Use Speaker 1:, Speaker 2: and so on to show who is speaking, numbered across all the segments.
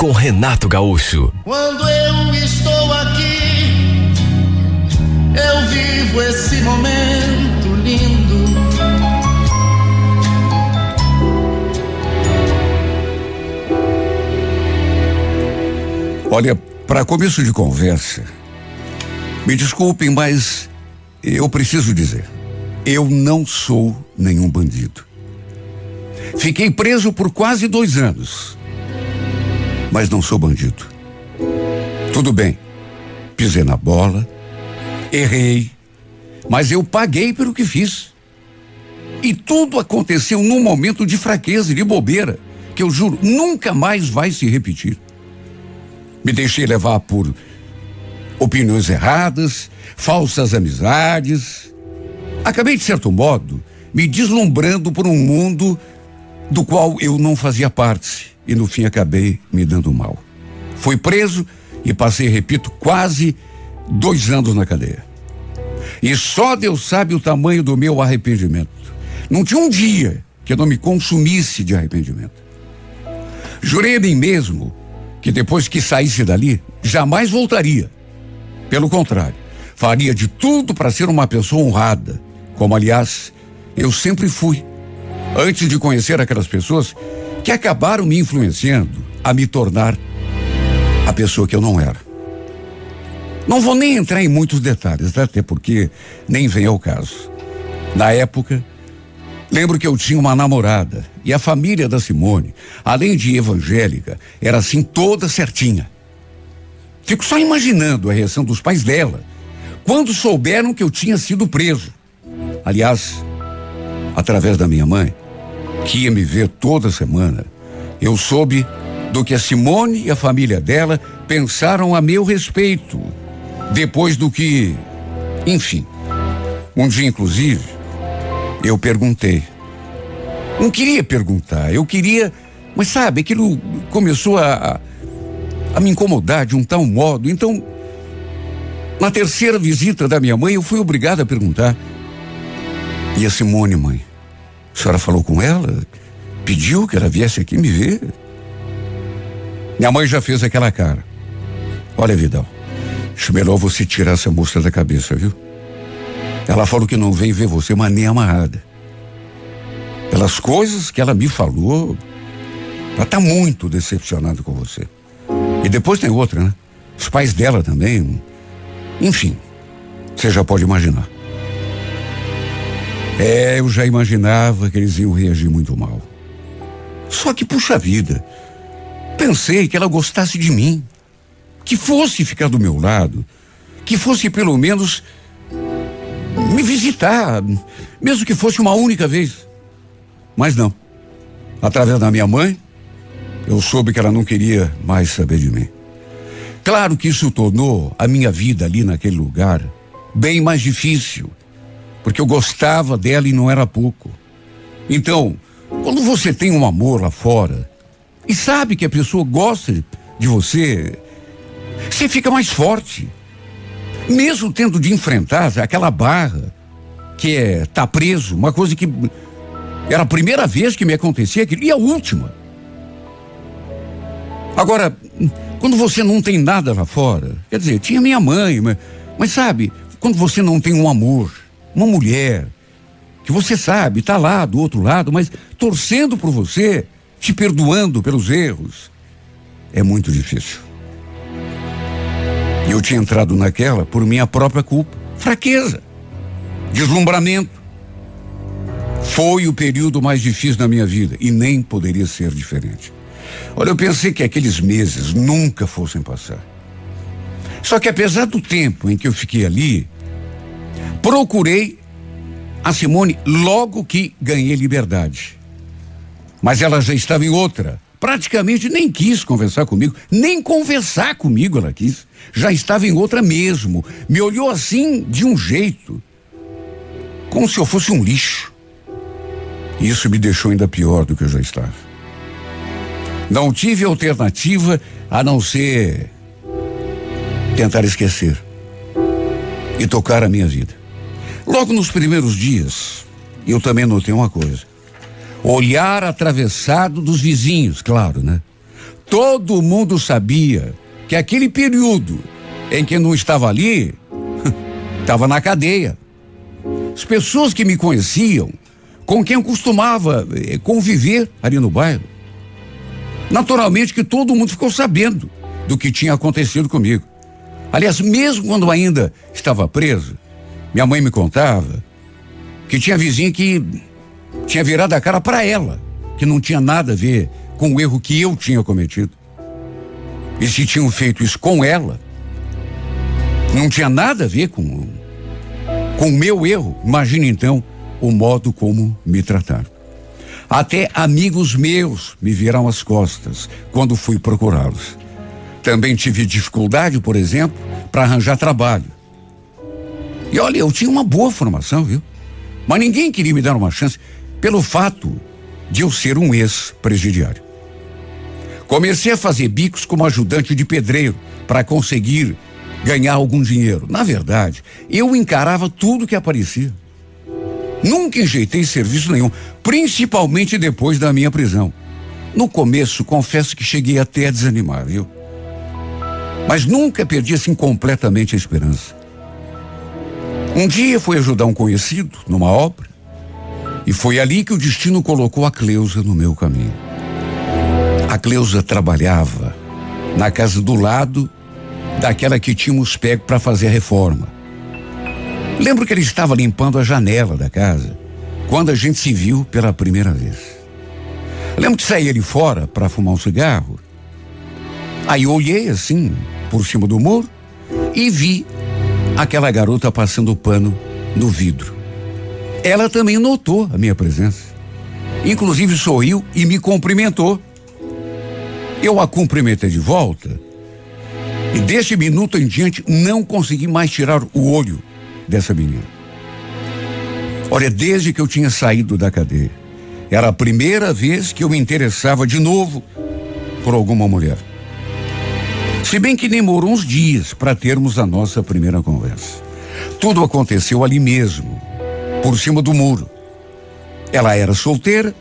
Speaker 1: com Renato Gaúcho.
Speaker 2: Quando eu estou aqui, eu vivo esse momento lindo.
Speaker 3: Olha, para começo de conversa, me desculpem, mas eu preciso dizer, eu não sou nenhum bandido. Fiquei preso por quase dois anos, mas não sou bandido. Tudo bem, pisei na bola, errei, mas eu paguei pelo que fiz. E tudo aconteceu num momento de fraqueza e de bobeira, que eu juro nunca mais vai se repetir. Me deixei levar por opiniões erradas, falsas amizades. Acabei, de certo modo, me deslumbrando por um mundo do qual eu não fazia parte e no fim acabei me dando mal. Fui preso e passei, repito, quase dois anos na cadeia. E só Deus sabe o tamanho do meu arrependimento. Não tinha um dia que eu não me consumisse de arrependimento. Jurei a mim mesmo que depois que saísse dali, jamais voltaria. Pelo contrário, faria de tudo para ser uma pessoa honrada, como aliás eu sempre fui, antes de conhecer aquelas pessoas que acabaram me influenciando a me tornar a pessoa que eu não era. Não vou nem entrar em muitos detalhes, até porque nem vem ao caso. Na época, lembro que eu tinha uma namorada e a família da Simone, além de evangélica, era assim toda certinha. Fico só imaginando a reação dos pais dela quando souberam que eu tinha sido preso. Aliás, através da minha mãe, que ia me ver toda semana, eu soube do que a Simone e a família dela pensaram a meu respeito. Depois do que, enfim, um dia inclusive, eu perguntei. Não queria perguntar, eu queria, mas sabe, aquilo começou a, a me incomodar de um tal modo. Então, na terceira visita da minha mãe, eu fui obrigado a perguntar. E a Simone, mãe? A senhora falou com ela? Pediu que ela viesse aqui me ver? Minha mãe já fez aquela cara. Olha, Vidal, acho melhor você tirar essa moça da cabeça, viu? Ela falou que não vem ver você, mas nem amarrada. Pelas coisas que ela me falou, ela está muito decepcionada com você. E depois tem outra, né? Os pais dela também. Enfim, você já pode imaginar. É, eu já imaginava que eles iam reagir muito mal. Só que, puxa vida, pensei que ela gostasse de mim, que fosse ficar do meu lado, que fosse pelo menos me visitar, mesmo que fosse uma única vez. Mas não. Através da minha mãe, eu soube que ela não queria mais saber de mim. Claro que isso tornou a minha vida ali naquele lugar bem mais difícil, porque eu gostava dela e não era pouco. Então, quando você tem um amor lá fora e sabe que a pessoa gosta de você, você fica mais forte. Mesmo tendo de enfrentar aquela barra que é tá preso, uma coisa que era a primeira vez que me acontecia aquilo e a última. Agora, quando você não tem nada lá fora, quer dizer, tinha minha mãe, mas, mas sabe, quando você não tem um amor, uma mulher, que você sabe, está lá do outro lado, mas torcendo por você, te perdoando pelos erros, é muito difícil. Eu tinha entrado naquela por minha própria culpa, fraqueza, deslumbramento. Foi o período mais difícil da minha vida e nem poderia ser diferente. Olha, eu pensei que aqueles meses nunca fossem passar. Só que apesar do tempo em que eu fiquei ali, procurei a Simone logo que ganhei liberdade. Mas ela já estava em outra, praticamente nem quis conversar comigo, nem conversar comigo ela quis. Já estava em outra mesmo. Me olhou assim de um jeito, como se eu fosse um lixo. Isso me deixou ainda pior do que eu já estava. Não tive alternativa a não ser tentar esquecer e tocar a minha vida. Logo nos primeiros dias, eu também notei uma coisa. Olhar atravessado dos vizinhos, claro, né? Todo mundo sabia que aquele período em que não estava ali, estava na cadeia. As pessoas que me conheciam, com quem eu costumava eh, conviver ali no bairro, naturalmente que todo mundo ficou sabendo do que tinha acontecido comigo. Aliás, mesmo quando ainda estava preso, minha mãe me contava que tinha vizinha que tinha virado a cara para ela, que não tinha nada a ver com o erro que eu tinha cometido. E se tinham feito isso com ela, não tinha nada a ver com com o meu erro. Imagine então o modo como me trataram. Até amigos meus me viram as costas quando fui procurá-los. Também tive dificuldade, por exemplo, para arranjar trabalho. E olha, eu tinha uma boa formação, viu? Mas ninguém queria me dar uma chance pelo fato de eu ser um ex-presidiário. Comecei a fazer bicos como ajudante de pedreiro para conseguir ganhar algum dinheiro. Na verdade, eu encarava tudo que aparecia. Nunca enjeitei serviço nenhum, principalmente depois da minha prisão. No começo, confesso que cheguei até a desanimar, viu? Mas nunca perdi assim completamente a esperança. Um dia fui ajudar um conhecido numa obra e foi ali que o destino colocou a Cleusa no meu caminho. A Cleusa trabalhava na casa do lado daquela que tínhamos pego para fazer a reforma. Lembro que ele estava limpando a janela da casa quando a gente se viu pela primeira vez. Lembro que saí ali fora para fumar um cigarro. Aí olhei assim, por cima do muro, e vi aquela garota passando pano no vidro. Ela também notou a minha presença. Inclusive sorriu e me cumprimentou. Eu a cumprimentei de volta e desse minuto em diante não consegui mais tirar o olho dessa menina. Olha, desde que eu tinha saído da cadeia, era a primeira vez que eu me interessava de novo por alguma mulher. Se bem que demorou uns dias para termos a nossa primeira conversa. Tudo aconteceu ali mesmo, por cima do muro. Ela era solteira,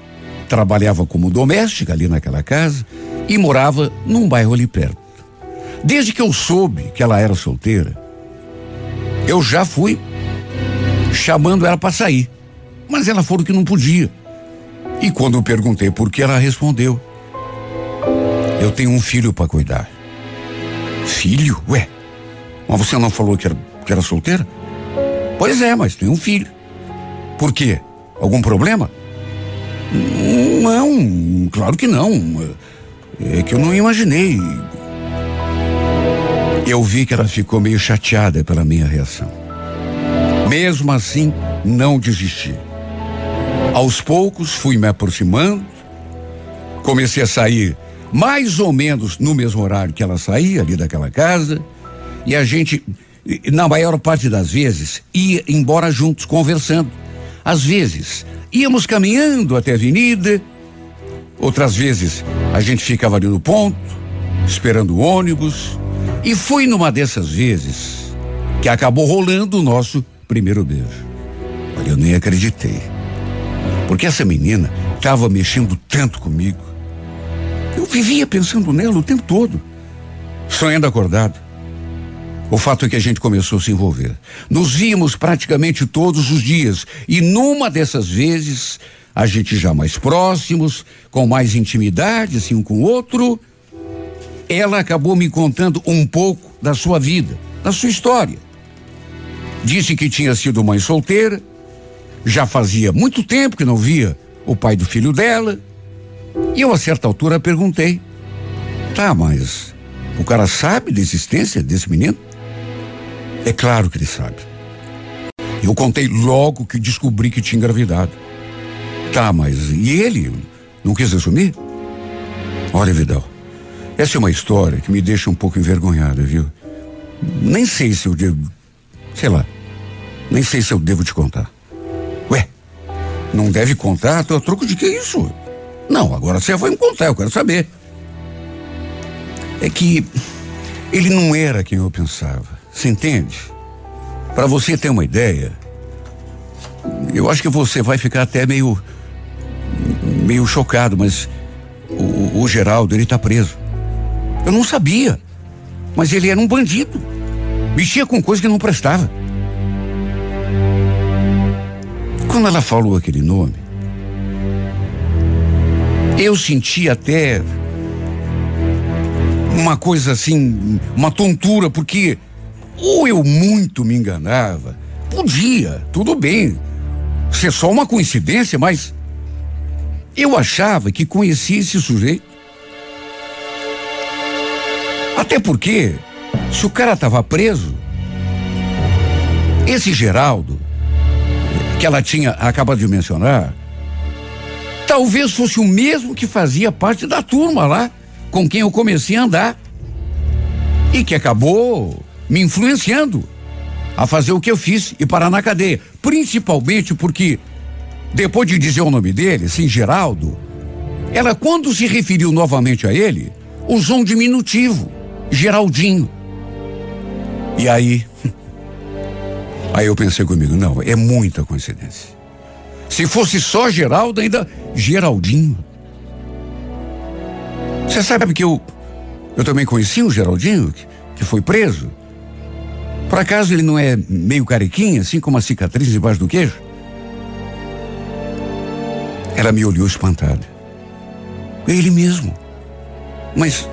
Speaker 3: trabalhava como doméstica ali naquela casa e morava num bairro ali perto. Desde que eu soube que ela era solteira, eu já fui chamando ela para sair. Mas ela falou que não podia. E quando eu perguntei por que, ela respondeu: Eu tenho um filho para cuidar. Filho? Ué, mas você não falou que era, que era solteira? Pois é, mas tem um filho. Por quê? Algum problema? Não, claro que não. É que eu não imaginei. Eu vi que ela ficou meio chateada pela minha reação. Mesmo assim, não desisti. Aos poucos fui me aproximando, comecei a sair mais ou menos no mesmo horário que ela saía ali daquela casa, e a gente, na maior parte das vezes, ia embora juntos, conversando. Às vezes, íamos caminhando até a avenida, outras vezes a gente ficava ali no ponto, esperando o ônibus, e foi numa dessas vezes que acabou rolando o nosso primeiro beijo. Olha, eu nem acreditei. Porque essa menina estava mexendo tanto comigo vivia pensando nela o tempo todo, sonhando acordado. O fato é que a gente começou a se envolver. Nos víamos praticamente todos os dias. E numa dessas vezes, a gente já mais próximos, com mais intimidade, assim um com o outro, ela acabou me contando um pouco da sua vida, da sua história. Disse que tinha sido mãe solteira, já fazia muito tempo que não via o pai do filho dela, e eu, a certa altura, perguntei: tá, mas o cara sabe da existência desse menino? É claro que ele sabe. Eu contei logo que descobri que tinha engravidado. Tá, mas e ele? Não quis assumir? Olha, Vidal, essa é uma história que me deixa um pouco envergonhada, viu? Nem sei se eu devo. Sei lá. Nem sei se eu devo te contar. Ué, não deve contar? Tô a troco de que isso? Não, agora você vai me contar, eu quero saber. É que ele não era quem eu pensava. Você entende? Para você ter uma ideia, eu acho que você vai ficar até meio meio chocado, mas o, o Geraldo, ele tá preso. Eu não sabia. Mas ele era um bandido. Mexia com coisa que não prestava. Quando ela falou aquele nome, eu senti até uma coisa assim, uma tontura, porque ou eu muito me enganava, podia, tudo bem, ser só uma coincidência, mas eu achava que conhecia esse sujeito. Até porque, se o cara estava preso, esse Geraldo, que ela tinha acabado de mencionar, talvez fosse o mesmo que fazia parte da turma lá, com quem eu comecei a andar. E que acabou me influenciando a fazer o que eu fiz e parar na cadeia. Principalmente porque, depois de dizer o nome dele, sim, Geraldo, ela, quando se referiu novamente a ele, usou um diminutivo. Geraldinho. E aí, aí eu pensei comigo, não, é muita coincidência. Se fosse só Geraldo, ainda Geraldinho. Você sabe que eu eu também conheci o Geraldinho, que, que foi preso. Por acaso ele não é meio carequinha, assim como a cicatriz debaixo do queijo? Ela me olhou espantada. Ele mesmo. Mas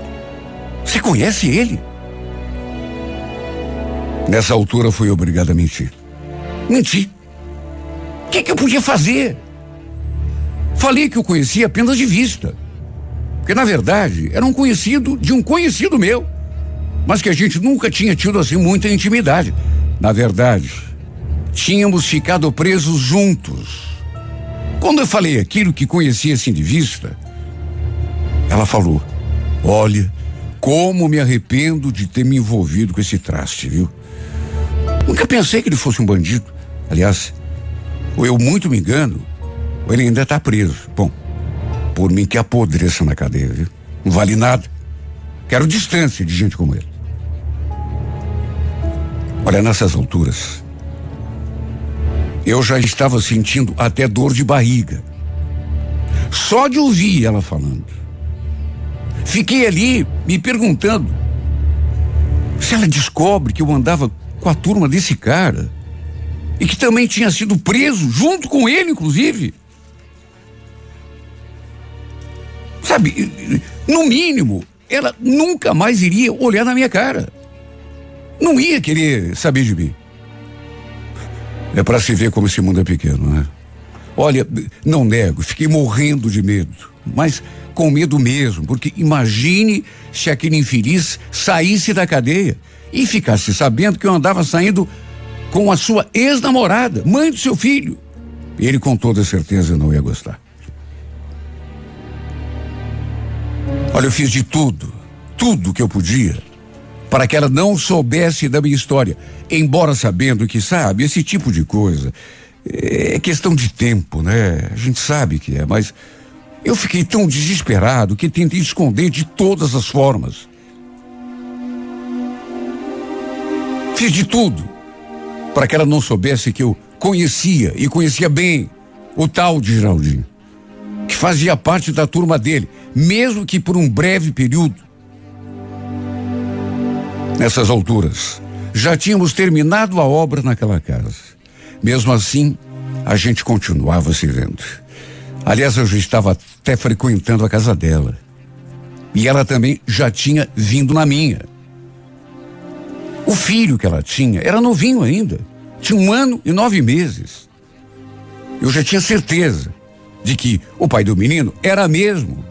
Speaker 3: você conhece ele? Nessa altura fui obrigado a mentir. Menti. O que, que eu podia fazer? Falei que o conhecia apenas de vista. Porque, na verdade, era um conhecido de um conhecido meu. Mas que a gente nunca tinha tido assim muita intimidade. Na verdade, tínhamos ficado presos juntos. Quando eu falei aquilo que conhecia assim de vista, ela falou: Olha, como me arrependo de ter me envolvido com esse traste, viu? Nunca pensei que ele fosse um bandido. Aliás, ou eu muito me engano, ou ele ainda está preso. Bom, por mim que apodreça na cadeia, viu? Não vale nada. Quero distância de gente como ele. Olha, nessas alturas, eu já estava sentindo até dor de barriga. Só de ouvir ela falando. Fiquei ali me perguntando se ela descobre que eu andava com a turma desse cara e que também tinha sido preso junto com ele, inclusive. Sabe, no mínimo, ela nunca mais iria olhar na minha cara. Não ia querer saber de mim. É para se ver como esse mundo é pequeno, né? Olha, não nego, fiquei morrendo de medo, mas com medo mesmo, porque imagine se aquele infeliz saísse da cadeia e ficasse sabendo que eu andava saindo com a sua ex-namorada, mãe do seu filho. Ele com toda certeza não ia gostar. Olha, eu fiz de tudo, tudo que eu podia, para que ela não soubesse da minha história, embora sabendo que, sabe, esse tipo de coisa é questão de tempo, né? A gente sabe que é, mas eu fiquei tão desesperado que tentei esconder de todas as formas. Fiz de tudo para que ela não soubesse que eu conhecia e conhecia bem o tal de Geraldinho, que fazia parte da turma dele, mesmo que por um breve período. Nessas alturas, já tínhamos terminado a obra naquela casa. Mesmo assim, a gente continuava se vendo. Aliás, eu já estava até frequentando a casa dela. E ela também já tinha vindo na minha. Filho que ela tinha era novinho ainda. Tinha um ano e nove meses. Eu já tinha certeza de que o pai do menino era mesmo.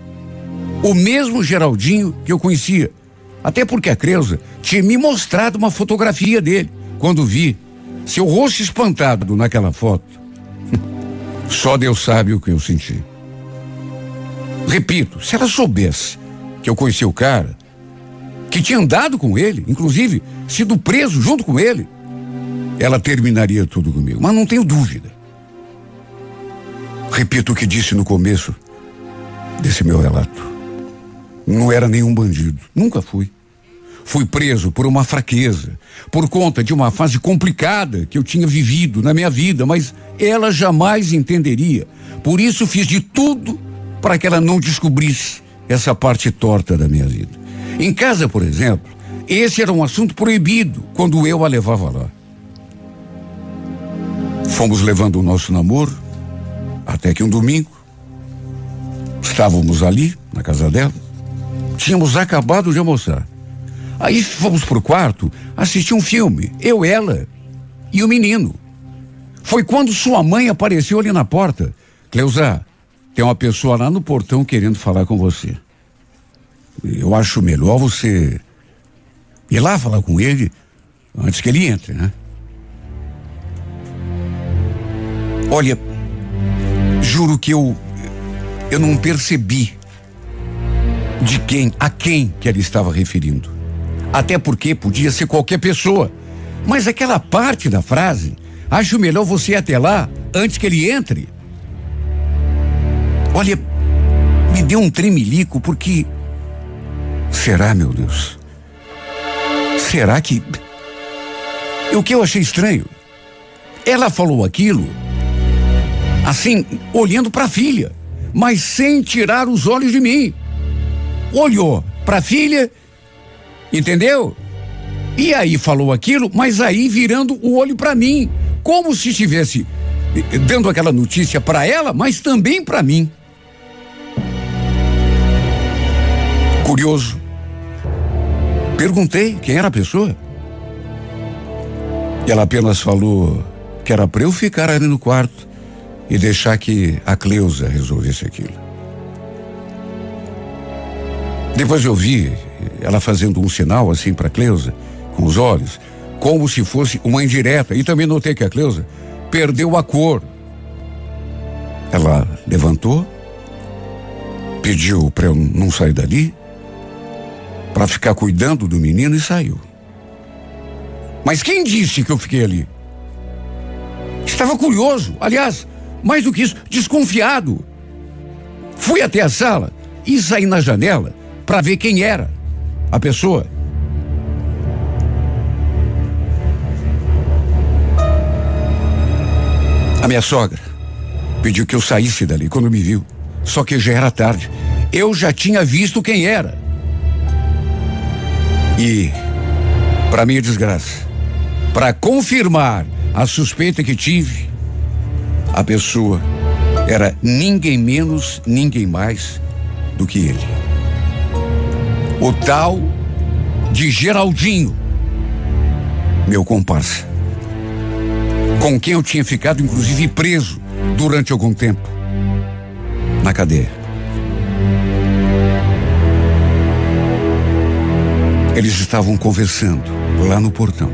Speaker 3: O mesmo Geraldinho que eu conhecia. Até porque a Creuza tinha me mostrado uma fotografia dele. Quando vi seu rosto espantado naquela foto, só Deus sabe o que eu senti. Repito, se ela soubesse que eu conheci o cara, que tinha andado com ele, inclusive sido preso junto com ele, ela terminaria tudo comigo. Mas não tenho dúvida. Repito o que disse no começo desse meu relato. Não era nenhum bandido, nunca fui. Fui preso por uma fraqueza, por conta de uma fase complicada que eu tinha vivido na minha vida, mas ela jamais entenderia. Por isso fiz de tudo para que ela não descobrisse essa parte torta da minha vida. Em casa, por exemplo, esse era um assunto proibido quando eu a levava lá. Fomos levando o nosso namoro até que um domingo estávamos ali na casa dela. Tínhamos acabado de almoçar. Aí fomos pro quarto assistir um filme, eu, ela e o menino. Foi quando sua mãe apareceu ali na porta. Cleusa, tem uma pessoa lá no portão querendo falar com você. Eu acho melhor você ir lá falar com ele antes que ele entre, né? Olha, juro que eu eu não percebi de quem, a quem que ele estava referindo. Até porque podia ser qualquer pessoa. Mas aquela parte da frase, acho melhor você ir até lá antes que ele entre. Olha, me deu um tremelico porque. Será, meu Deus? Será que. O que eu achei estranho? Ela falou aquilo, assim, olhando para a filha, mas sem tirar os olhos de mim. Olhou para a filha, entendeu? E aí falou aquilo, mas aí virando o olho para mim, como se estivesse eh, dando aquela notícia para ela, mas também para mim. Curioso. Perguntei quem era a pessoa. E ela apenas falou que era para eu ficar ali no quarto e deixar que a Cleusa resolvesse aquilo. Depois eu vi ela fazendo um sinal assim para Cleusa, com os olhos, como se fosse uma indireta. E também notei que a Cleusa perdeu a cor. Ela levantou, pediu para eu não sair dali, para ficar cuidando do menino e saiu. Mas quem disse que eu fiquei ali? Estava curioso, aliás, mais do que isso, desconfiado. Fui até a sala e saí na janela para ver quem era a pessoa. A minha sogra pediu que eu saísse dali quando me viu. Só que já era tarde. Eu já tinha visto quem era. E, para minha desgraça, para confirmar a suspeita que tive, a pessoa era ninguém menos, ninguém mais do que ele. O tal de Geraldinho, meu comparsa, com quem eu tinha ficado inclusive preso durante algum tempo na cadeia. Eles estavam conversando lá no portão.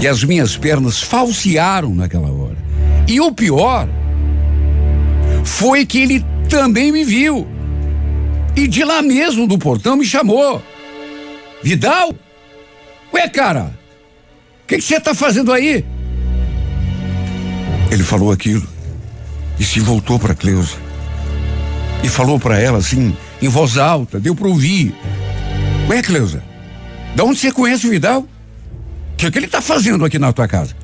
Speaker 3: E as minhas pernas falsearam naquela hora. E o pior foi que ele também me viu. E de lá mesmo do portão me chamou. Vidal? Ué, cara, o que você está fazendo aí? Ele falou aquilo e se voltou para Cleusa. E falou para ela assim, em voz alta, deu para ouvir. Ué, Cleusa, de onde você conhece o Vidal? O que, é que ele está fazendo aqui na tua casa?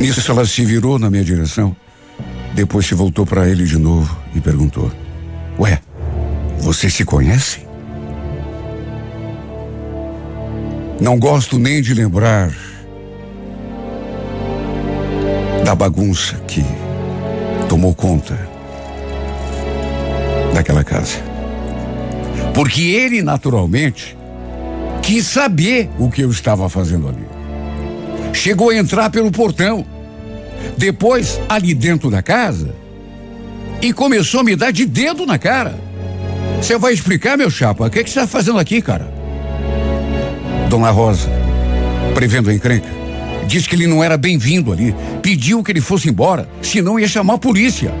Speaker 3: Nisso ela se virou na minha direção, depois se voltou para ele de novo e perguntou: Ué, você se conhece? Não gosto nem de lembrar da bagunça que tomou conta daquela casa. Porque ele, naturalmente, quis saber o que eu estava fazendo ali. Chegou a entrar pelo portão, depois ali dentro da casa, e começou a me dar de dedo na cara. Você vai explicar, meu chapa, o que você está fazendo aqui, cara? Dona Rosa, prevendo a encrenca, disse que ele não era bem-vindo ali, pediu que ele fosse embora, senão ia chamar a polícia.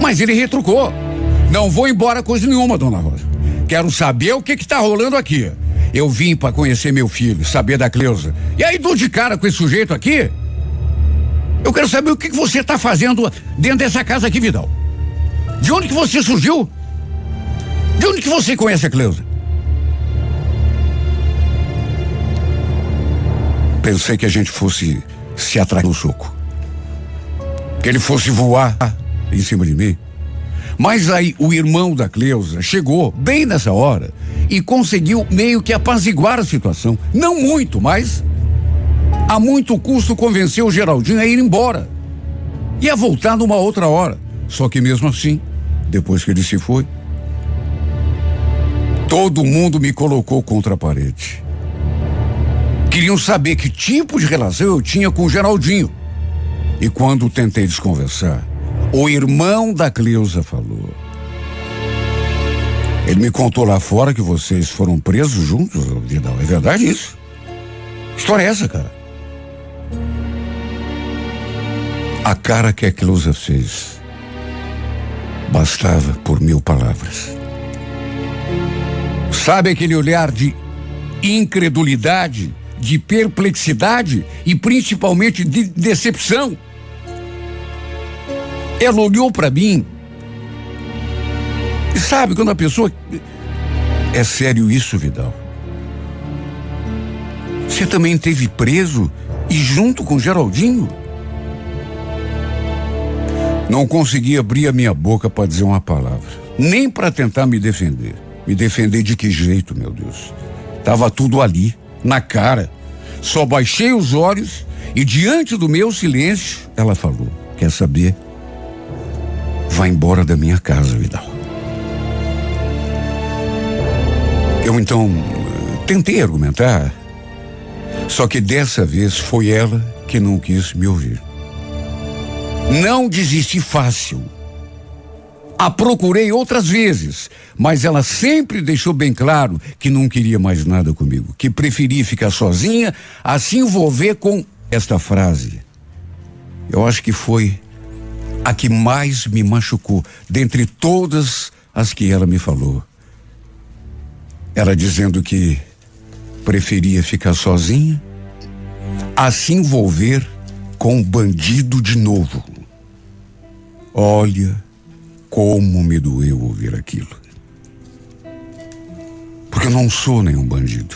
Speaker 3: Mas ele retrucou. Não vou embora coisa nenhuma, dona Rosa. Quero saber o que que tá rolando aqui. Eu vim para conhecer meu filho, saber da Cleusa. E aí dou de cara com esse sujeito aqui. Eu quero saber o que, que você tá fazendo dentro dessa casa aqui, Vidal. De onde que você surgiu? De onde que você conhece a Cleusa? Pensei que a gente fosse se atrair no soco. Que ele fosse voar em cima de mim. Mas aí o irmão da Cleusa chegou bem nessa hora e conseguiu meio que apaziguar a situação. Não muito, mas a muito custo convenceu o Geraldinho a ir embora. Ia voltar numa outra hora. Só que mesmo assim, depois que ele se foi, todo mundo me colocou contra a parede. Queriam saber que tipo de relação eu tinha com o Geraldinho. E quando tentei desconversar, o irmão da Cleusa falou. Ele me contou lá fora que vocês foram presos juntos, Vidal. É verdade isso? História é essa, cara? A cara que a Cleusa fez bastava por mil palavras. Sabe aquele olhar de incredulidade, de perplexidade e principalmente de decepção? Ela olhou para mim. E sabe quando a pessoa. É sério isso, Vidal? Você também teve preso e junto com Geraldinho? Não consegui abrir a minha boca para dizer uma palavra, nem para tentar me defender. Me defender de que jeito, meu Deus? Tava tudo ali, na cara. Só baixei os olhos e diante do meu silêncio, ela falou: "Quer saber? Vá embora da minha casa, Vidal." Eu então tentei argumentar, só que dessa vez foi ela que não quis me ouvir. Não desisti fácil. A procurei outras vezes, mas ela sempre deixou bem claro que não queria mais nada comigo, que preferia ficar sozinha a se envolver com esta frase. Eu acho que foi a que mais me machucou, dentre todas as que ela me falou. Ela dizendo que preferia ficar sozinha a se envolver com um bandido de novo. Olha como me doeu ouvir aquilo. Porque eu não sou nenhum bandido.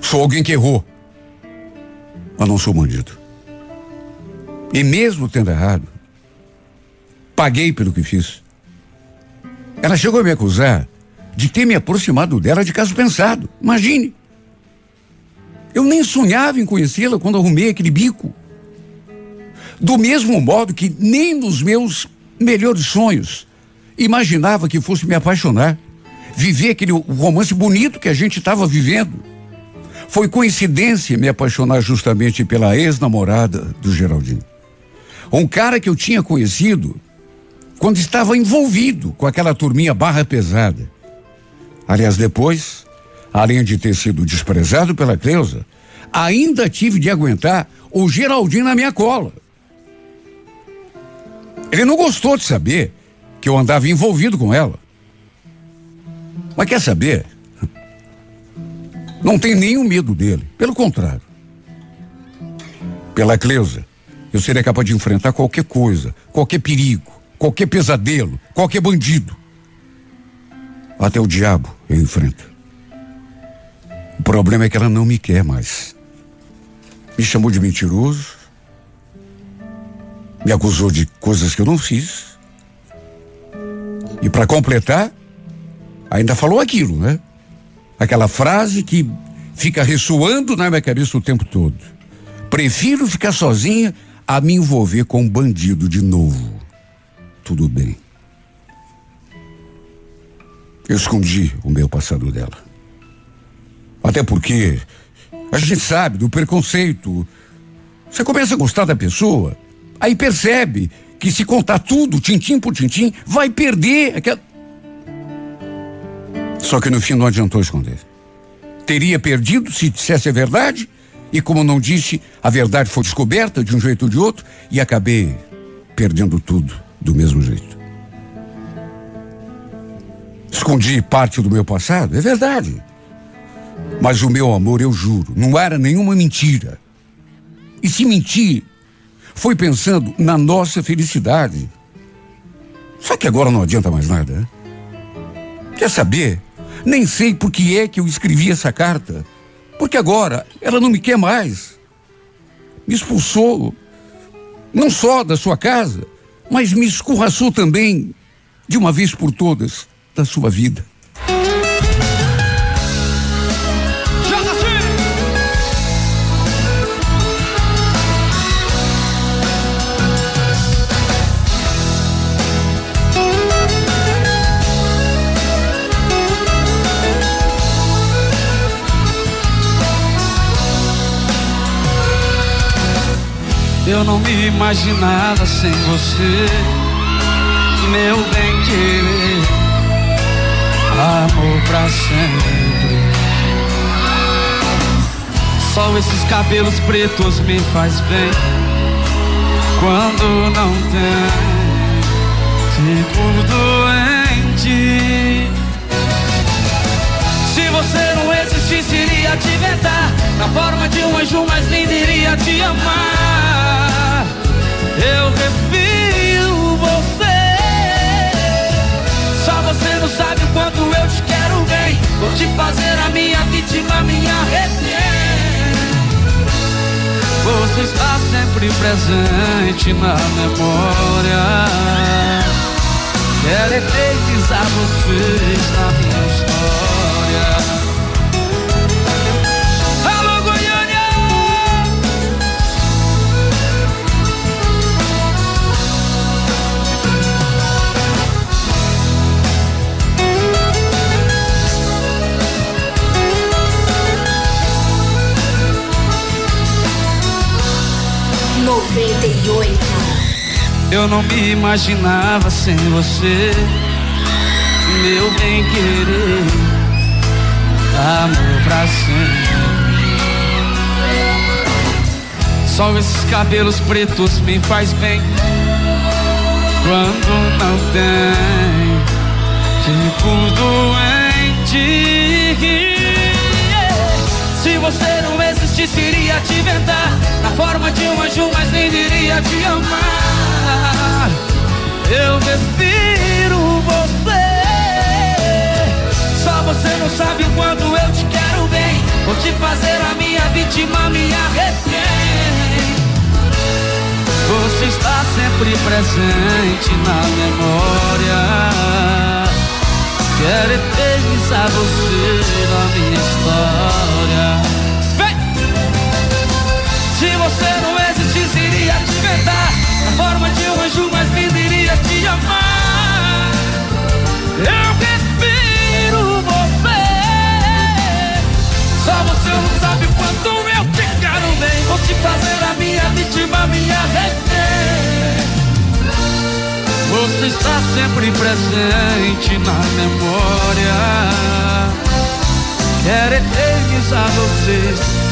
Speaker 3: Sou alguém que errou. Mas não sou bandido. E mesmo tendo errado, paguei pelo que fiz. Ela chegou a me acusar de ter me aproximado dela de caso pensado. Imagine. Eu nem sonhava em conhecê-la quando arrumei aquele bico. Do mesmo modo que nem nos meus melhores sonhos imaginava que fosse me apaixonar, viver aquele romance bonito que a gente estava vivendo. Foi coincidência me apaixonar justamente pela ex-namorada do Geraldinho. Um cara que eu tinha conhecido quando estava envolvido com aquela turminha barra pesada. Aliás, depois, além de ter sido desprezado pela Cleusa, ainda tive de aguentar o Geraldinho na minha cola. Ele não gostou de saber que eu andava envolvido com ela. Mas quer saber? Não tem nenhum medo dele. Pelo contrário. Pela Cleusa, eu seria capaz de enfrentar qualquer coisa, qualquer perigo, qualquer pesadelo, qualquer bandido. Até o diabo eu enfrento. O problema é que ela não me quer mais. Me chamou de mentiroso. Me acusou de coisas que eu não fiz. E para completar, ainda falou aquilo, né? Aquela frase que fica ressoando na minha cabeça o tempo todo. Prefiro ficar sozinha a me envolver com um bandido de novo. Tudo bem. Eu escondi o meu passado dela. Até porque a gente sabe do preconceito. Você começa a gostar da pessoa, aí percebe que se contar tudo, tintim por tintim, vai perder aquela. Só que no fim não adiantou esconder. Teria perdido se dissesse a verdade, e como não disse, a verdade foi descoberta de um jeito ou de outro, e acabei perdendo tudo do mesmo jeito. Escondi parte do meu passado, é verdade. Mas o meu amor, eu juro, não era nenhuma mentira. E se mentir, foi pensando na nossa felicidade. Só que agora não adianta mais nada. Né? Quer saber? Nem sei por que é que eu escrevi essa carta. Porque agora ela não me quer mais. Me expulsou, não só da sua casa, mas me escorraçou também, de uma vez por todas, da sua vida.
Speaker 4: Eu não me imaginava sem você, meu bem querer, amor pra sempre. Só esses cabelos pretos me faz bem. Quando não tem, fico doente. Se você iria te. Na forma de um anjo mais lindo, iria te amar. Eu respiro você. Só você não sabe o quanto eu te quero bem. Vou te fazer a minha vítima, minha refém. Você está sempre presente na memória. Quero eternizar vocês na minha história.
Speaker 5: 98.
Speaker 4: Eu não me imaginava sem você, meu bem querer, amor pra sempre. Só esses cabelos pretos me faz bem. Quando não tem, fico doente. Se você não existisse, iria te inventar. Na forma de um anjo, mas nem diria te amar. Eu respiro você. Só você não sabe o quanto eu te quero bem. Vou te fazer a minha vítima, minha refém. Você está sempre presente na memória. Quero eternizar você na minha história. Eu respiro você. Só você não sabe quanto eu te quero bem. Vou te fazer a minha vítima, minha refém. Você está sempre presente na memória. Quero eternizar vocês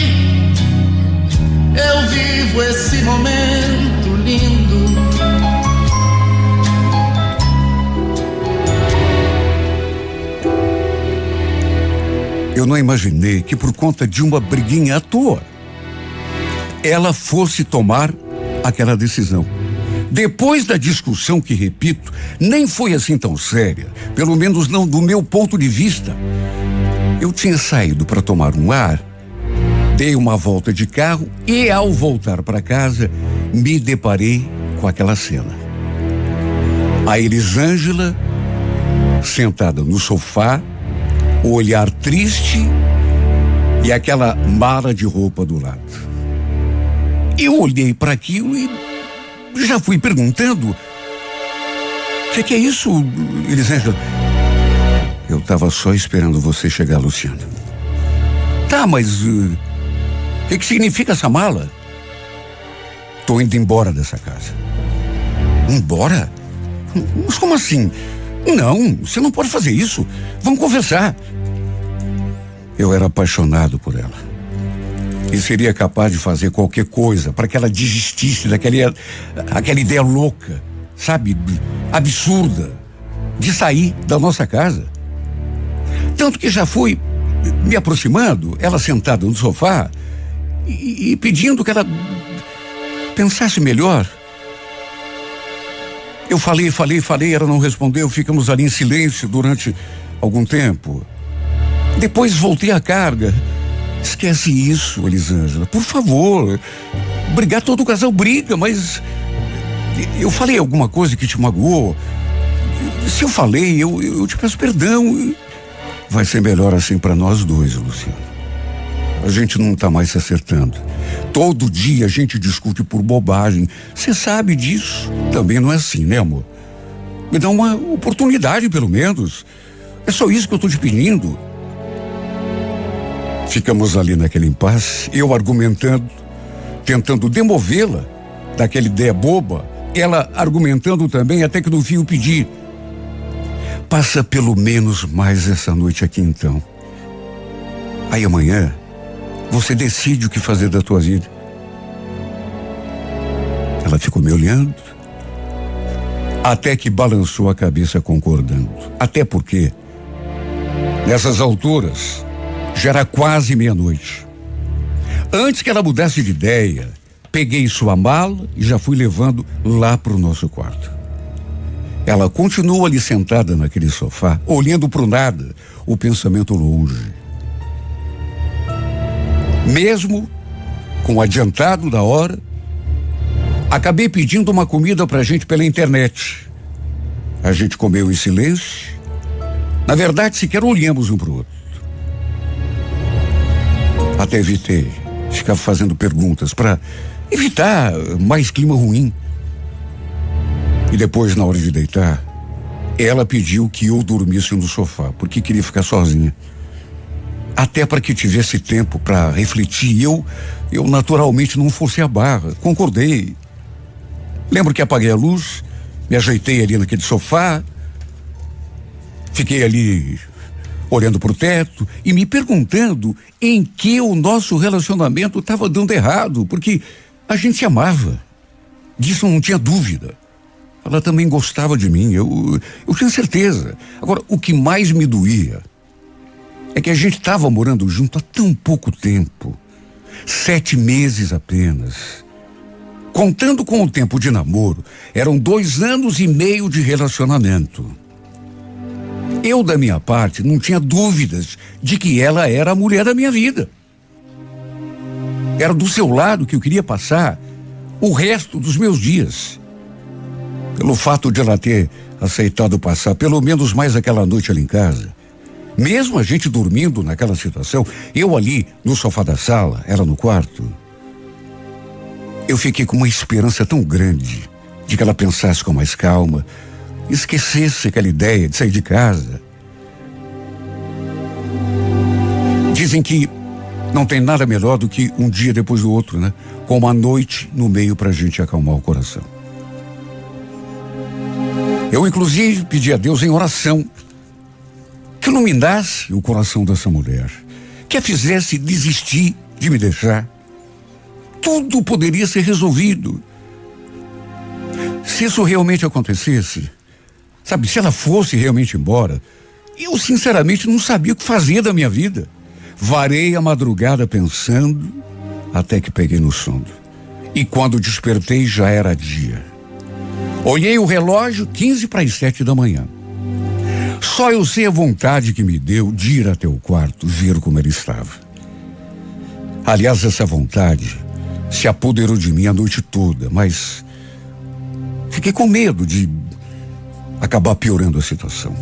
Speaker 2: eu vivo esse momento lindo.
Speaker 3: Eu não imaginei que por conta de uma briguinha à toa, ela fosse tomar aquela decisão. Depois da discussão que, repito, nem foi assim tão séria, pelo menos não do meu ponto de vista, eu tinha saído para tomar um ar, dei uma volta de carro e, ao voltar para casa, me deparei com aquela cena. A Elisângela, sentada no sofá, o olhar triste e aquela mala de roupa do lado. Eu olhei para aquilo e já fui perguntando: O que, que, é isso, Elisângela? Eu estava só esperando você chegar, Luciano. Tá, mas uh, o que, que significa essa mala? Tô indo embora dessa casa. Embora? Mas como assim? Não, você não pode fazer isso. Vamos conversar. Eu era apaixonado por ela. E seria capaz de fazer qualquer coisa para que ela desistisse daquela aquela ideia louca, sabe, absurda, de sair da nossa casa. Tanto que já fui me aproximando, ela sentada no sofá e, e pedindo que ela pensasse melhor. Eu falei, falei, falei, ela não respondeu, ficamos ali em silêncio durante algum tempo. Depois voltei à carga. Esquece isso, Elisângela, por favor. Brigar todo casal briga, mas eu falei alguma coisa que te magoou. Se eu falei, eu, eu te peço perdão. Vai ser melhor assim para nós dois, Luciano. A gente não tá mais se acertando. Todo dia a gente discute por bobagem. Você sabe disso. Também não é assim, né, amor? Me dá uma oportunidade, pelo menos. É só isso que eu tô te pedindo. Ficamos ali naquele impasse, eu argumentando, tentando demovê-la daquela ideia boba, ela argumentando também, até que no fim eu pedi. Passa pelo menos mais essa noite aqui então. Aí amanhã você decide o que fazer da tua vida. Ela ficou me olhando, até que balançou a cabeça concordando. Até porque, nessas alturas, já era quase meia-noite. Antes que ela mudasse de ideia, peguei sua mala e já fui levando lá para o nosso quarto. Ela continua ali sentada naquele sofá, olhando para o nada, o pensamento longe. Mesmo com o adiantado da hora, acabei pedindo uma comida pra gente pela internet. A gente comeu em silêncio. Na verdade, sequer olhamos um pro outro. Até evitei ficar fazendo perguntas para evitar mais clima ruim. E depois, na hora de deitar, ela pediu que eu dormisse no sofá, porque queria ficar sozinha até para que tivesse tempo para refletir. Eu, eu naturalmente não fosse a barra. Concordei. Lembro que apaguei a luz, me ajeitei ali naquele sofá, fiquei ali olhando para o teto e me perguntando em que o nosso relacionamento estava dando errado, porque a gente se amava. Disso não tinha dúvida. Ela também gostava de mim, eu, eu tinha certeza. Agora, o que mais me doía é que a gente estava morando junto há tão pouco tempo sete meses apenas. Contando com o tempo de namoro, eram dois anos e meio de relacionamento. Eu, da minha parte, não tinha dúvidas de que ela era a mulher da minha vida. Era do seu lado que eu queria passar o resto dos meus dias. Pelo fato de ela ter aceitado passar pelo menos mais aquela noite ali em casa, mesmo a gente dormindo naquela situação, eu ali no sofá da sala, ela no quarto, eu fiquei com uma esperança tão grande de que ela pensasse com mais calma, esquecesse aquela ideia de sair de casa. Dizem que não tem nada melhor do que um dia depois do outro, né? Com uma noite no meio pra gente acalmar o coração. Eu, inclusive, pedi a Deus em oração que iluminasse o coração dessa mulher, que a fizesse desistir de me deixar. Tudo poderia ser resolvido. Se isso realmente acontecesse, sabe, se ela fosse realmente embora, eu sinceramente não sabia o que fazer da minha vida. Varei a madrugada pensando, até que peguei no sono. E quando despertei já era dia. Olhei o relógio, 15 para as sete da manhã. Só eu sei a vontade que me deu de ir até o quarto ver como ele estava. Aliás, essa vontade se apoderou de mim a noite toda, mas fiquei com medo de acabar piorando a situação.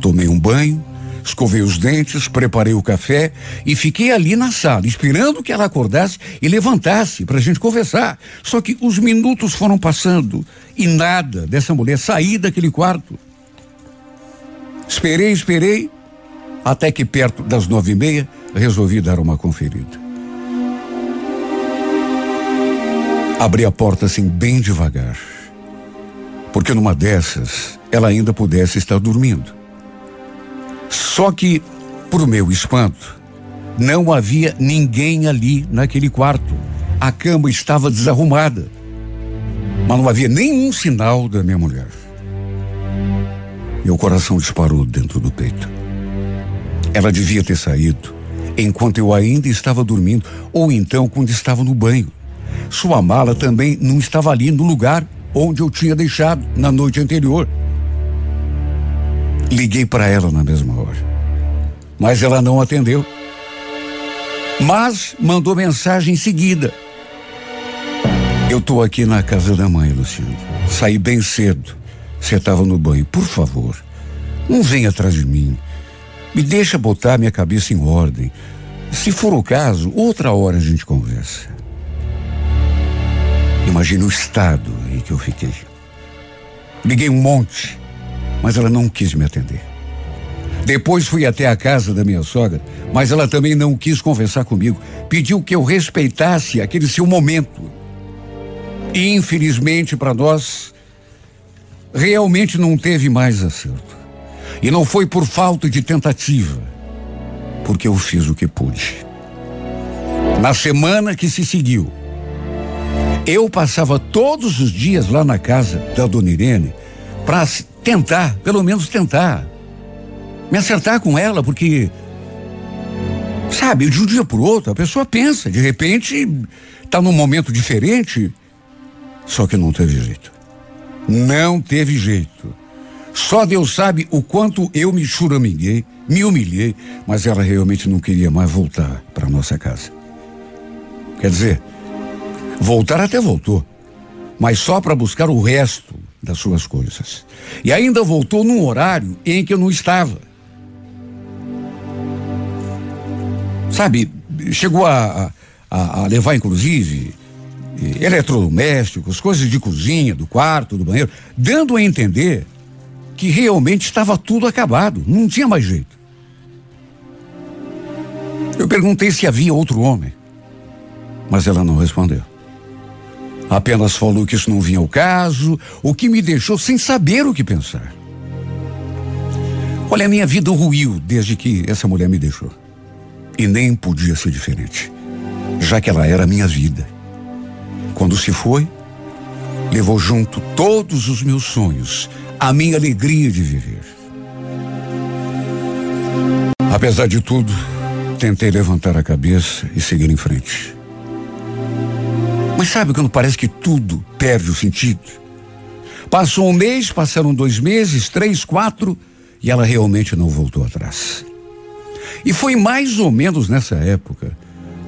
Speaker 3: Tomei um banho, Escovei os dentes, preparei o café e fiquei ali na sala, esperando que ela acordasse e levantasse para a gente conversar. Só que os minutos foram passando e nada dessa mulher sair daquele quarto. Esperei, esperei, até que perto das nove e meia resolvi dar uma conferida. Abri a porta assim bem devagar, porque numa dessas ela ainda pudesse estar dormindo. Só que, por meu espanto, não havia ninguém ali naquele quarto. A cama estava desarrumada, mas não havia nenhum sinal da minha mulher. Meu coração disparou dentro do peito. Ela devia ter saído enquanto eu ainda estava dormindo, ou então quando estava no banho. Sua mala também não estava ali no lugar onde eu tinha deixado na noite anterior. Liguei para ela na mesma hora, mas ela não atendeu. Mas mandou mensagem em seguida. Eu estou aqui na casa da mãe, Luciano. Saí bem cedo. Você estava no banho. Por favor, não venha atrás de mim. Me deixa botar minha cabeça em ordem. Se for o caso, outra hora a gente conversa. Imagine o estado em que eu fiquei. Liguei um monte, mas ela não quis me atender. Depois fui até a casa da minha sogra, mas ela também não quis conversar comigo. Pediu que eu respeitasse aquele seu momento. E infelizmente para nós, realmente não teve mais acerto. E não foi por falta de tentativa, porque eu fiz o que pude. Na semana que se seguiu, eu passava todos os dias lá na casa da dona Irene para tentar, pelo menos tentar, me acertar com ela, porque, sabe, de um dia para o outro a pessoa pensa, de repente está num momento diferente, só que não teve jeito. Não teve jeito. Só Deus sabe o quanto eu me churamiguei, me humilhei, mas ela realmente não queria mais voltar para nossa casa. Quer dizer, voltar até voltou, mas só para buscar o resto das suas coisas. E ainda voltou num horário em que eu não estava. Sabe, chegou a, a, a levar, inclusive, eletrodomésticos, coisas de cozinha, do quarto, do banheiro, dando a entender que realmente estava tudo acabado, não tinha mais jeito. Eu perguntei se havia outro homem, mas ela não respondeu. Apenas falou que isso não vinha ao caso, o que me deixou sem saber o que pensar. Olha, a minha vida ruiu desde que essa mulher me deixou. E nem podia ser diferente, já que ela era minha vida. Quando se foi, levou junto todos os meus sonhos, a minha alegria de viver. Apesar de tudo, tentei levantar a cabeça e seguir em frente. Mas sabe quando parece que tudo perde o sentido? Passou um mês, passaram dois meses, três, quatro, e ela realmente não voltou atrás. E foi mais ou menos nessa época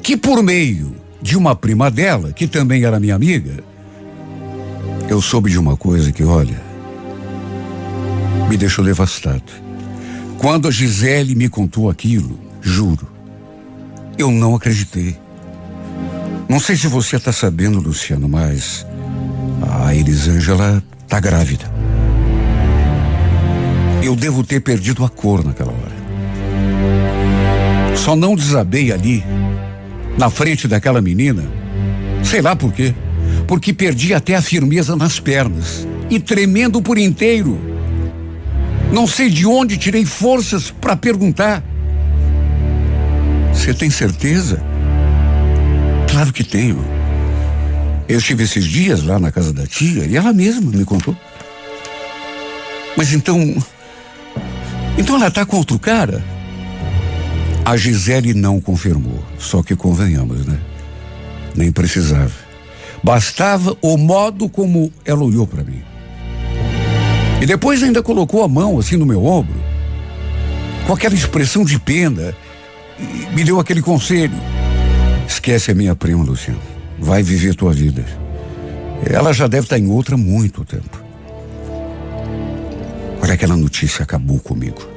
Speaker 3: que, por meio de uma prima dela, que também era minha amiga, eu soube de uma coisa que, olha, me deixou devastado. Quando a Gisele me contou aquilo, juro, eu não acreditei. Não sei se você está sabendo, Luciano, mas a Elisângela está grávida. Eu devo ter perdido a cor naquela hora. Só não desabei ali, na frente daquela menina, sei lá por quê. Porque perdi até a firmeza nas pernas e tremendo por inteiro. Não sei de onde tirei forças para perguntar. Você tem certeza? Claro que tenho. Eu estive esses dias lá na casa da tia e ela mesma me contou. Mas então. Então ela está com outro cara? A Gisele não confirmou, só que convenhamos, né? Nem precisava. Bastava o modo como ela olhou para mim. E depois ainda colocou a mão assim no meu ombro, com aquela expressão de pena, e me deu aquele conselho. Esquece a minha prima, Luciano. Vai viver tua vida. Ela já deve estar em outra há muito tempo. Olha, aquela notícia acabou comigo.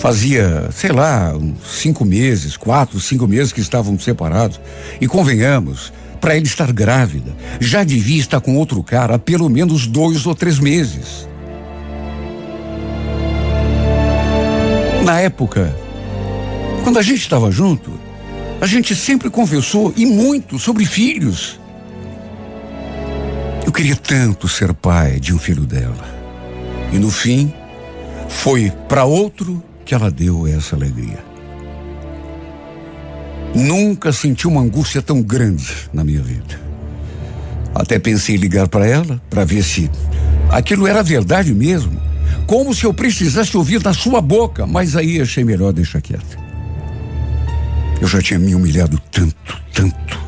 Speaker 3: Fazia, sei lá, uns cinco meses, quatro, cinco meses que estavam separados. E convenhamos, para ele estar grávida, já devia estar com outro cara há pelo menos dois ou três meses. Na época, quando a gente estava junto, a gente sempre conversou e muito sobre filhos. Eu queria tanto ser pai de um filho dela. E no fim, foi para outro que ela deu essa alegria. Nunca senti uma angústia tão grande na minha vida. Até pensei em ligar para ela para ver se aquilo era verdade mesmo. Como se eu precisasse ouvir da sua boca, mas aí achei melhor deixar quieto. Eu já tinha me humilhado tanto, tanto.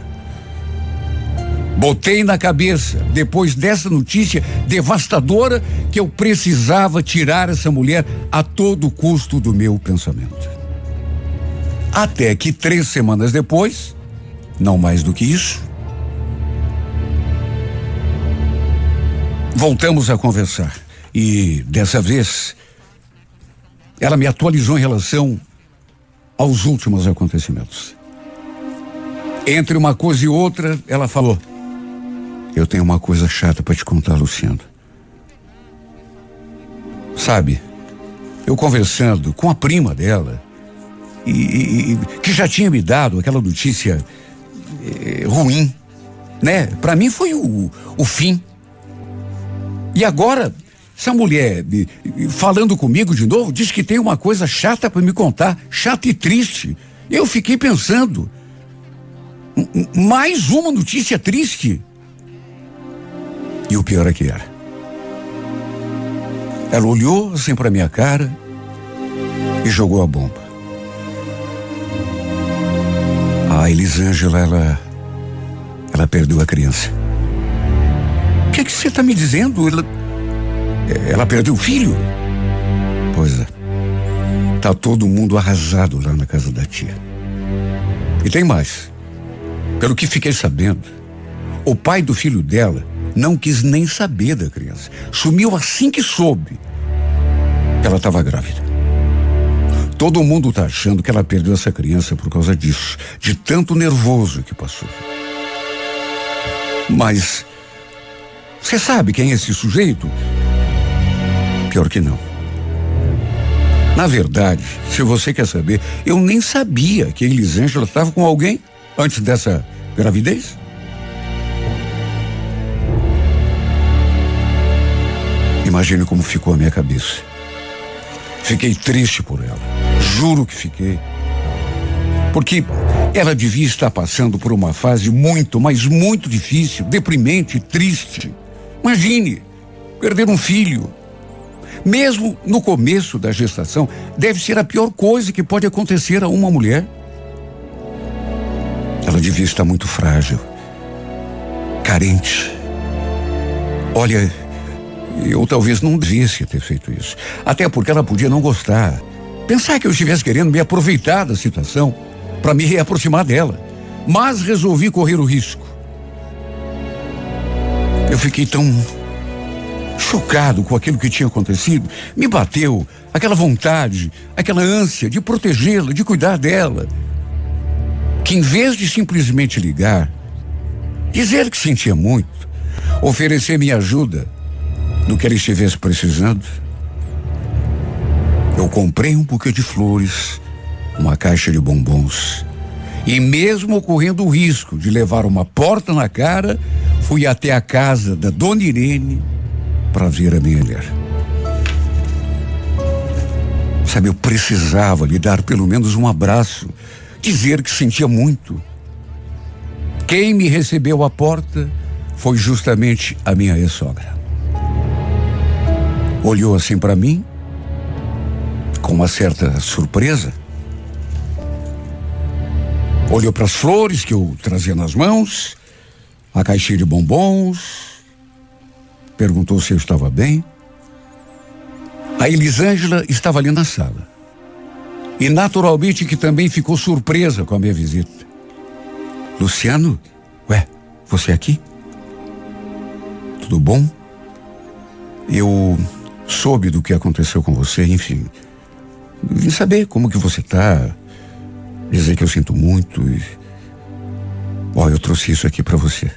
Speaker 3: Botei na cabeça, depois dessa notícia devastadora, que eu precisava tirar essa mulher a todo custo do meu pensamento. Até que três semanas depois, não mais do que isso, voltamos a conversar. E dessa vez, ela me atualizou em relação aos últimos acontecimentos. Entre uma coisa e outra, ela falou: Eu tenho uma coisa chata para te contar, Luciano. Sabe, eu conversando com a prima dela, e, e, que já tinha me dado aquela notícia eh, ruim, né? Para mim foi o, o fim. E agora, essa mulher falando comigo de novo, diz que tem uma coisa chata para me contar, chata e triste. Eu fiquei pensando, mais uma notícia triste. E o pior é que era. Ela olhou assim para minha cara e jogou a bomba. A Elisângela, ela. Ela perdeu a criança. O que é você está me dizendo? Ela. Ela perdeu o filho? Pois é. Tá todo mundo arrasado lá na casa da tia. E tem mais. Pelo que fiquei sabendo, o pai do filho dela não quis nem saber da criança. Sumiu assim que soube que ela estava grávida. Todo mundo está achando que ela perdeu essa criança por causa disso, de tanto nervoso que passou. Mas você sabe quem é esse sujeito? Pior que não. Na verdade, se você quer saber, eu nem sabia que a Elisângela estava com alguém antes dessa gravidez. Imagine como ficou a minha cabeça. Fiquei triste por ela. Juro que fiquei. Porque ela devia estar passando por uma fase muito, mas muito difícil, deprimente, triste. Imagine, perder um filho. Mesmo no começo da gestação, deve ser a pior coisa que pode acontecer a uma mulher. Ela devia estar muito frágil, carente. Olha, eu talvez não devesse ter feito isso. Até porque ela podia não gostar. Pensar que eu estivesse querendo me aproveitar da situação para me reaproximar dela. Mas resolvi correr o risco. Eu fiquei tão chocado com aquilo que tinha acontecido. Me bateu aquela vontade, aquela ânsia de protegê-la, de cuidar dela. Que em vez de simplesmente ligar, dizer que sentia muito, oferecer minha ajuda no que ela estivesse precisando, eu comprei um buquê de flores, uma caixa de bombons. E mesmo correndo o risco de levar uma porta na cara, fui até a casa da dona Irene para ver a minha mulher. Sabe, eu precisava lhe dar pelo menos um abraço, dizer que sentia muito. Quem me recebeu à porta foi justamente a minha ex-sogra. Olhou assim para mim com uma certa surpresa. Olhou para as flores que eu trazia nas mãos, a caixinha de bombons, perguntou se eu estava bem. A Elisângela estava ali na sala. E naturalmente que também ficou surpresa com a minha visita. Luciano, ué, você aqui? Tudo bom? Eu soube do que aconteceu com você, enfim. Vim saber como que você tá. Dizer que eu sinto muito e. Ó, eu trouxe isso aqui para você.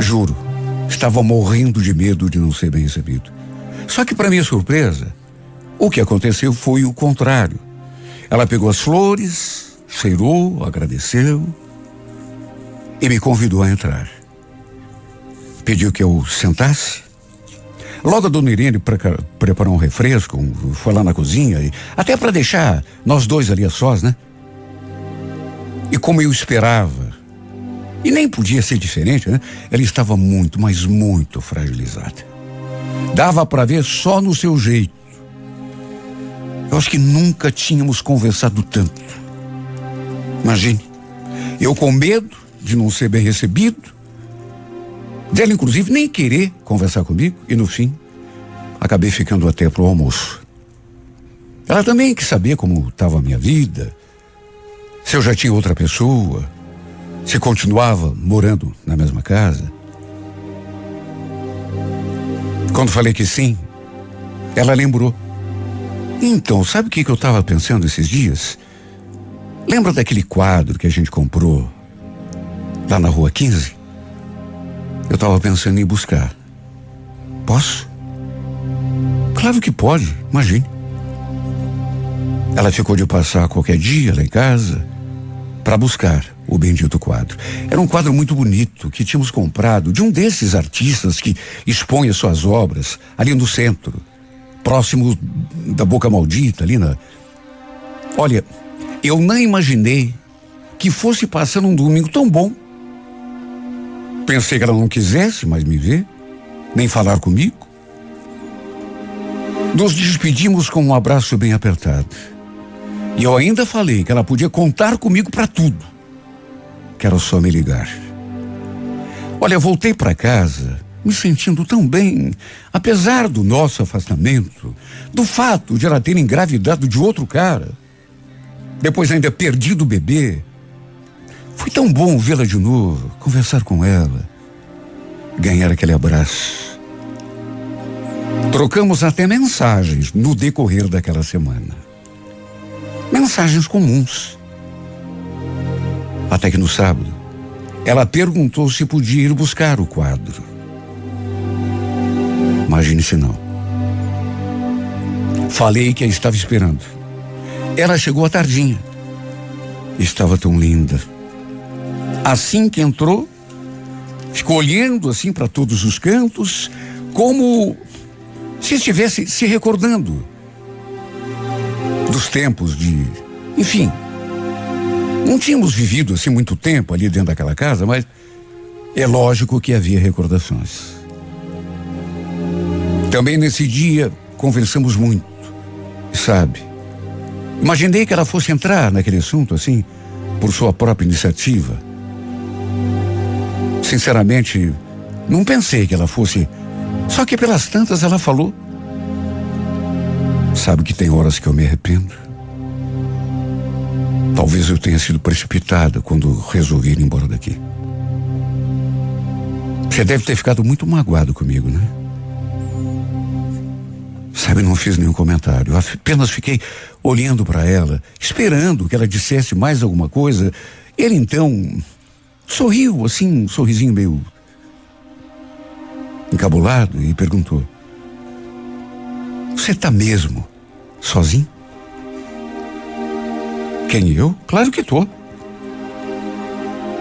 Speaker 3: Juro, estava morrendo de medo de não ser bem recebido. Só que, para minha surpresa, o que aconteceu foi o contrário. Ela pegou as flores, cheirou, agradeceu e me convidou a entrar. Pediu que eu sentasse. Logo a dona Irene pre preparou um refresco, foi lá na cozinha, e, até para deixar nós dois ali a sós, né? E como eu esperava, e nem podia ser diferente, né? Ela estava muito, mas muito fragilizada. Dava para ver só no seu jeito. Eu acho que nunca tínhamos conversado tanto. Imagine, eu com medo de não ser bem recebido, dela inclusive nem querer conversar comigo, e no fim, acabei ficando até pro almoço. Ela também quis saber como estava a minha vida, se eu já tinha outra pessoa, se continuava morando na mesma casa. Quando falei que sim, ela lembrou. Então, sabe o que, que eu estava pensando esses dias? Lembra daquele quadro que a gente comprou lá na rua 15? Eu estava pensando em buscar. Posso? Claro que pode, imagine. Ela ficou de passar qualquer dia lá em casa para buscar o bendito quadro. Era um quadro muito bonito que tínhamos comprado de um desses artistas que expõe as suas obras ali no centro, próximo da Boca Maldita, ali na. Olha, eu não imaginei que fosse passar um domingo tão bom. Pensei que ela não quisesse mais me ver, nem falar comigo. Nos despedimos com um abraço bem apertado. E eu ainda falei que ela podia contar comigo para tudo. Quero só me ligar. Olha, voltei para casa me sentindo tão bem, apesar do nosso afastamento, do fato de ela ter engravidado de outro cara, depois ainda perdido o bebê. Foi tão bom vê-la de novo, conversar com ela, ganhar aquele abraço. Trocamos até mensagens no decorrer daquela semana. Mensagens comuns. Até que no sábado, ela perguntou se podia ir buscar o quadro. Imagine se não. Falei que a estava esperando. Ela chegou à tardinha. Estava tão linda. Assim que entrou, ficou olhando assim para todos os cantos, como se estivesse se recordando dos tempos de, enfim, não tínhamos vivido assim muito tempo ali dentro daquela casa, mas é lógico que havia recordações. Também nesse dia conversamos muito, sabe? Imaginei que ela fosse entrar naquele assunto assim, por sua própria iniciativa. Sinceramente, não pensei que ela fosse. Só que pelas tantas ela falou. Sabe que tem horas que eu me arrependo? Talvez eu tenha sido precipitada quando resolvi ir embora daqui. Você deve ter ficado muito magoado comigo, né? Sabe, não fiz nenhum comentário. Apenas fiquei olhando para ela, esperando que ela dissesse mais alguma coisa. Ele então sorriu, assim, um sorrisinho meio encabulado e perguntou: Você tá mesmo sozinho? Quem eu? Claro que tô.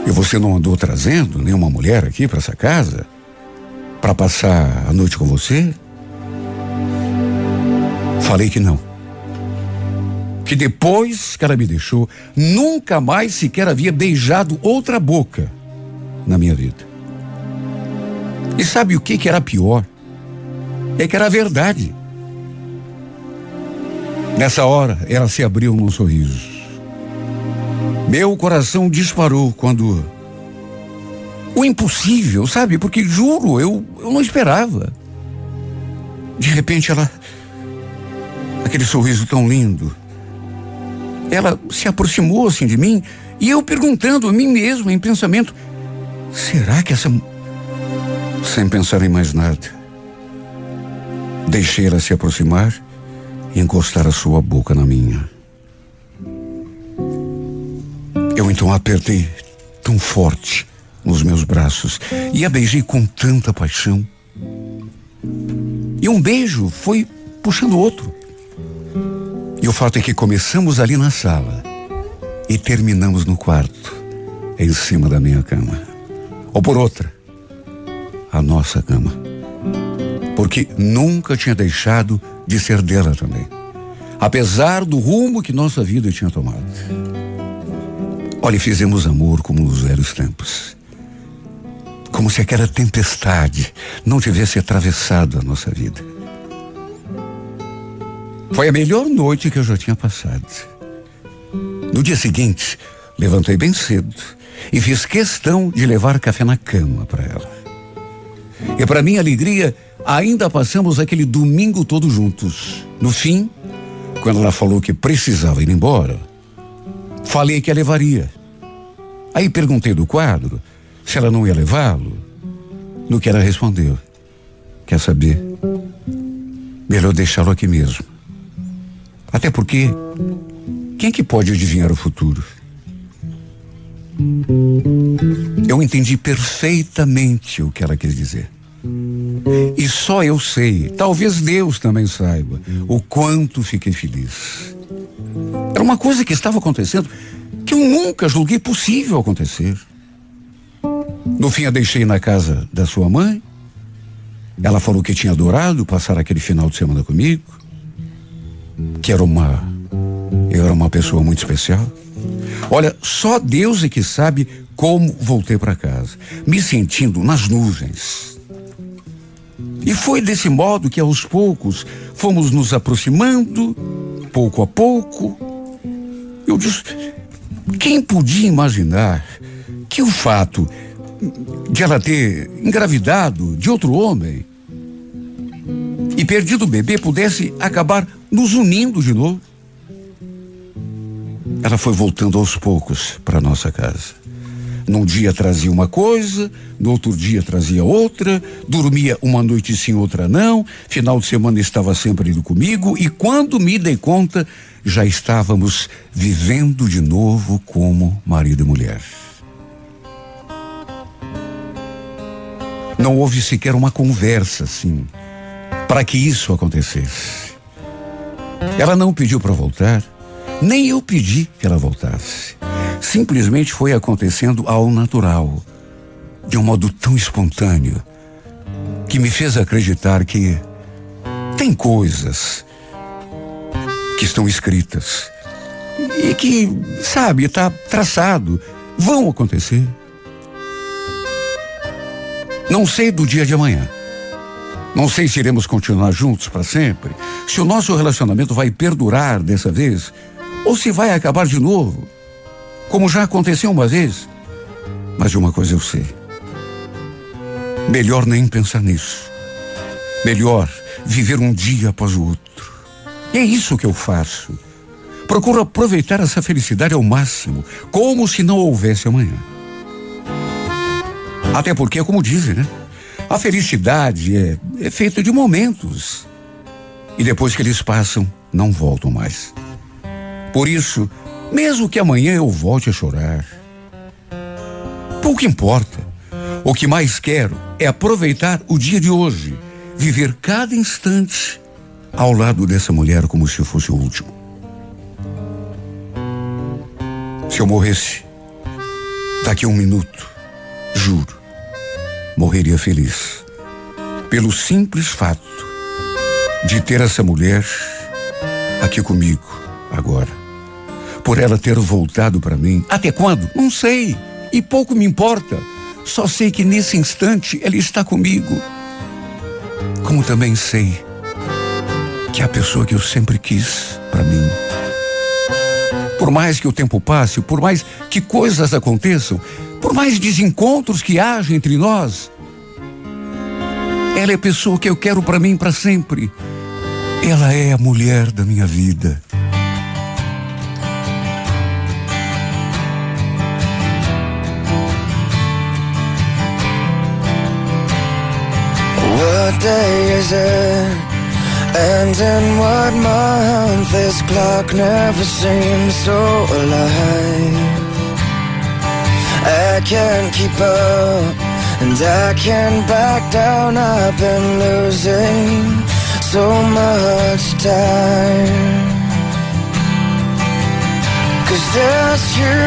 Speaker 3: E você não andou trazendo nenhuma mulher aqui para essa casa? Para passar a noite com você? Falei que não. Que depois que ela me deixou, nunca mais sequer havia beijado outra boca na minha vida. E sabe o que, que era pior? É que era verdade. Nessa hora, ela se abriu num sorriso. Meu coração disparou quando. O impossível, sabe? Porque juro, eu, eu não esperava. De repente ela. Aquele sorriso tão lindo. Ela se aproximou assim de mim e eu perguntando a mim mesmo em pensamento: será que essa. Sem pensar em mais nada. Deixei ela se aproximar e encostar a sua boca na minha. Eu então a apertei tão forte nos meus braços e a beijei com tanta paixão. E um beijo foi puxando outro. E o fato é que começamos ali na sala e terminamos no quarto, em cima da minha cama. Ou por outra, a nossa cama. Porque nunca tinha deixado de ser dela também. Apesar do rumo que nossa vida tinha tomado. Olha, fizemos amor como nos velhos tempos. Como se aquela tempestade não tivesse atravessado a nossa vida. Foi a melhor noite que eu já tinha passado. No dia seguinte, levantei bem cedo e fiz questão de levar café na cama para ela. E para minha alegria, ainda passamos aquele domingo todo juntos. No fim, quando ela falou que precisava ir embora, falei que a levaria. Aí perguntei do quadro se ela não ia levá-lo. No que ela respondeu: Quer saber? Melhor deixá-lo aqui mesmo. Até porque, quem é que pode adivinhar o futuro? Eu entendi perfeitamente o que ela quis dizer. E só eu sei, talvez Deus também saiba, o quanto fiquei feliz. Era uma coisa que estava acontecendo que eu nunca julguei possível acontecer. No fim, a deixei na casa da sua mãe. Ela falou que tinha adorado passar aquele final de semana comigo que era uma eu era uma pessoa muito especial. Olha, só Deus é que sabe como voltei para casa, me sentindo nas nuvens. E foi desse modo que aos poucos fomos nos aproximando, pouco a pouco. Eu disse, quem podia imaginar que o fato de ela ter engravidado de outro homem e perdido o bebê pudesse acabar nos unindo de novo. Ela foi voltando aos poucos para nossa casa. Num dia trazia uma coisa, no outro dia trazia outra, dormia uma noite sim, outra não, final de semana estava sempre indo comigo e quando me dei conta, já estávamos vivendo de novo como marido e mulher. Não houve sequer uma conversa assim para que isso acontecesse. Ela não pediu para voltar, nem eu pedi que ela voltasse. Simplesmente foi acontecendo ao natural, de um modo tão espontâneo, que me fez acreditar que tem coisas que estão escritas e que, sabe, está traçado, vão acontecer. Não sei do dia de amanhã. Não sei se iremos continuar juntos para sempre, se o nosso relacionamento vai perdurar dessa vez, ou se vai acabar de novo, como já aconteceu uma vez. Mas de uma coisa eu sei. Melhor nem pensar nisso. Melhor viver um dia após o outro. E é isso que eu faço. Procuro aproveitar essa felicidade ao máximo, como se não houvesse amanhã. Até porque, como dizem, né? A felicidade é, é feita de momentos. E depois que eles passam, não voltam mais. Por isso, mesmo que amanhã eu volte a chorar, pouco importa. O que mais quero é aproveitar o dia de hoje, viver cada instante ao lado dessa mulher como se fosse o último. Se eu morresse daqui a um minuto, juro, morreria feliz. Pelo simples fato de ter essa mulher aqui comigo agora. Por ela ter voltado para mim. Até quando? Não sei. E pouco me importa. Só sei que nesse instante ela está comigo. Como também sei que é a pessoa que eu sempre quis para mim. Por mais que o tempo passe, por mais que coisas aconteçam, por mais desencontros que haja entre nós, ela é a pessoa que eu quero para mim para sempre. Ela é a mulher da minha vida.
Speaker 6: What day is it? And in what month this clock never seems so alive I can't keep up and I can't back down. I've been losing so much time. Cause there's you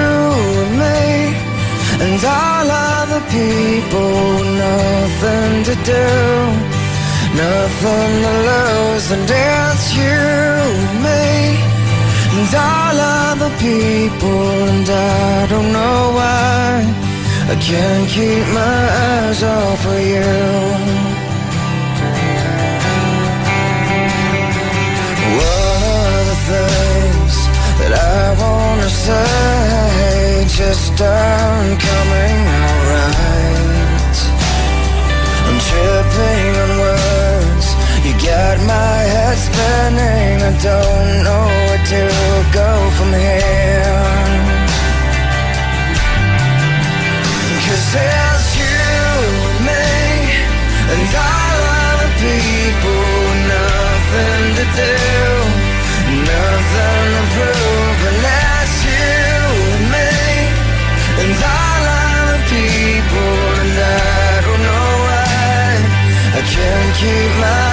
Speaker 6: and me And all other people Nothing to do Nothing to lose. And it's you and me And all other people and I don't know why I can't keep my eyes off of you. One of the things that I wanna say Just aren't coming out right. I'm tripping got my head spinning. I don't know where to go from here. Cause there's you and me And all other people. Nothing to do Nothing to prove. And that's you and me And all other people. And I don't know why I can't keep my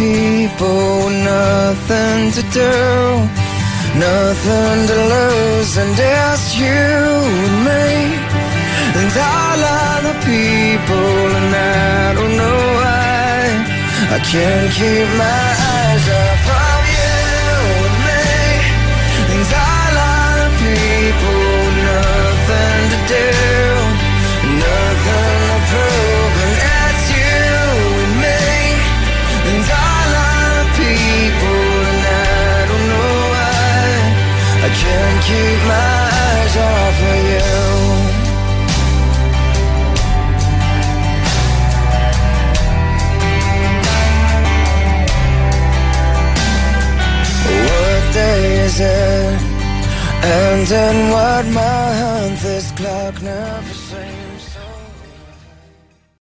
Speaker 6: people Nothing to do Nothing to lose. And it's you and me And all other people And I don't know why. I can't keep my eyes off keep my eyes off of you. What day is it? And in what my month this clock never